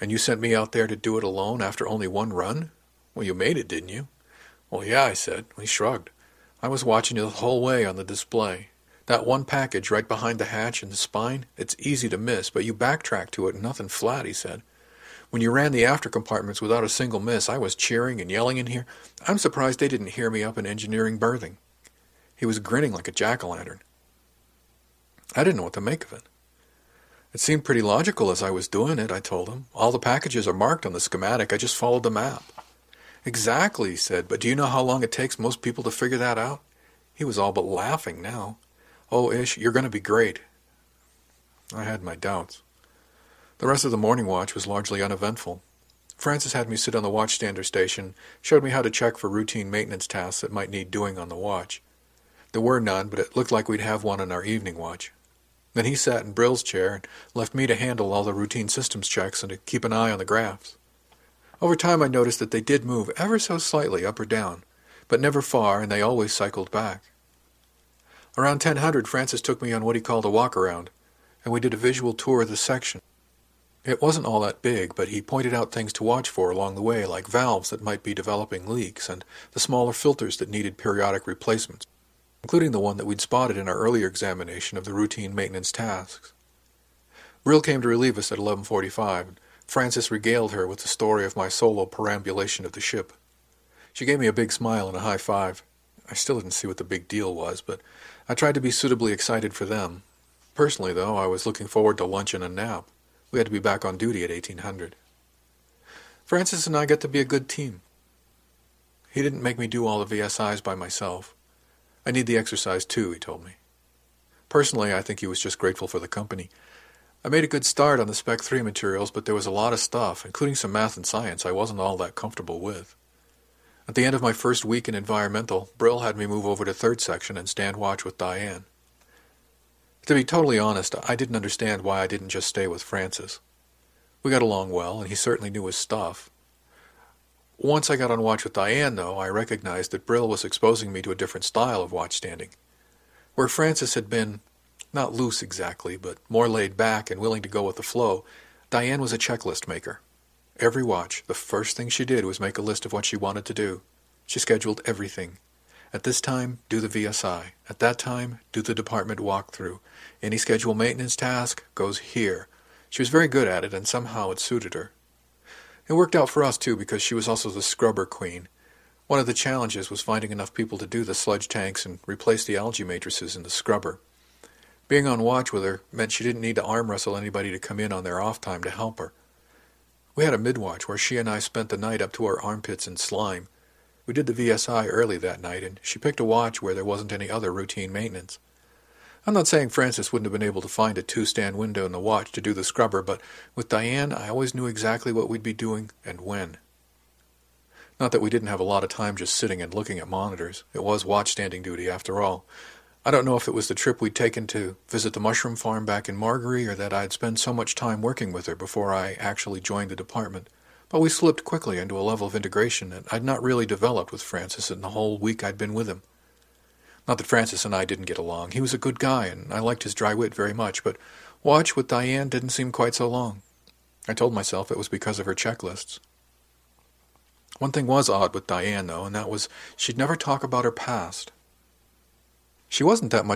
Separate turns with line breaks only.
And you sent me out there to do it alone after only one run? Well, you made it, didn't you? Well, yeah, I said. He shrugged. I was watching you the whole way on the display. That one package right behind the hatch and the spine, it's easy to miss, but you backtrack to it and nothing flat, he said. When you ran the after compartments without a single miss, I was cheering and yelling in here. I'm surprised they didn't hear me up in engineering berthing. He was grinning like a jack-o'-lantern. I didn't know what to make of it. It seemed pretty logical as I was doing it, I told him. All the packages are marked on the schematic. I just followed the map. Exactly, he said, but do you know how long it takes most people to figure that out? He was all but laughing now. Oh, Ish, you're going to be great. I had my doubts. The rest of the morning watch was largely uneventful. Francis had me sit on the watchstander station, showed me how to check for routine maintenance tasks that might need doing on the watch. There were none, but it looked like we'd have one on our evening watch. Then he sat in Brill's chair and left me to handle all the routine systems checks and to keep an eye on the graphs. Over time I noticed that they did move ever so slightly up or down, but never far, and they always cycled back. Around 1000, Francis took me on what he called a walk-around, and we did a visual tour of the section. It wasn't all that big, but he pointed out things to watch for along the way, like valves that might be developing leaks and the smaller filters that needed periodic replacements including the one that we'd spotted in our earlier examination of the routine maintenance tasks. Brill came to relieve us at 11.45, and Francis regaled her with the story of my solo perambulation of the ship. She gave me a big smile and a high five. I still didn't see what the big deal was, but I tried to be suitably excited for them. Personally, though, I was looking forward to lunch and a nap. We had to be back on duty at 1800. Francis and I got to be a good team. He didn't make me do all the VSIs by myself. I need the exercise too, he told me. Personally, I think he was just grateful for the company. I made a good start on the Spec 3 materials, but there was a lot of stuff, including some math and science, I wasn't all that comfortable with. At the end of my first week in environmental, Brill had me move over to third section and stand watch with Diane. To be totally honest, I didn't understand why I didn't just stay with Francis. We got along well, and he certainly knew his stuff. Once I got on watch with Diane, though, I recognized that Brill was exposing me to a different style of watchstanding. Where Francis had been, not loose exactly, but more laid back and willing to go with the flow, Diane was a checklist maker. Every watch, the first thing she did was make a list of what she wanted to do. She scheduled everything. At this time, do the VSI. At that time, do the department walkthrough. Any schedule maintenance task goes here. She was very good at it, and somehow it suited her. It worked out for us, too, because she was also the scrubber queen. One of the challenges was finding enough people to do the sludge tanks and replace the algae matrices in the scrubber. Being on watch with her meant she didn't need to arm wrestle anybody to come in on their off time to help her. We had a midwatch where she and I spent the night up to our armpits in slime. We did the VSI early that night, and she picked a watch where there wasn't any other routine maintenance. I'm not saying Francis wouldn't have been able to find a two-stand window in the watch to do the scrubber, but with Diane, I always knew exactly what we'd be doing and when. Not that we didn't have a lot of time just sitting and looking at monitors. It was watch-standing duty, after all. I don't know if it was the trip we'd taken to visit the mushroom farm back in Margary or that I'd spent so much time working with her before I actually joined the department, but we slipped quickly into a level of integration that I'd not really developed with Francis in the whole week I'd been with him. Not that Francis and I didn't get along. He was a good guy, and I liked his dry wit very much, but watch with Diane didn't seem quite so long. I told myself it was because of her checklists. One thing was odd with Diane, though, and that was she'd never talk about her past. She wasn't that much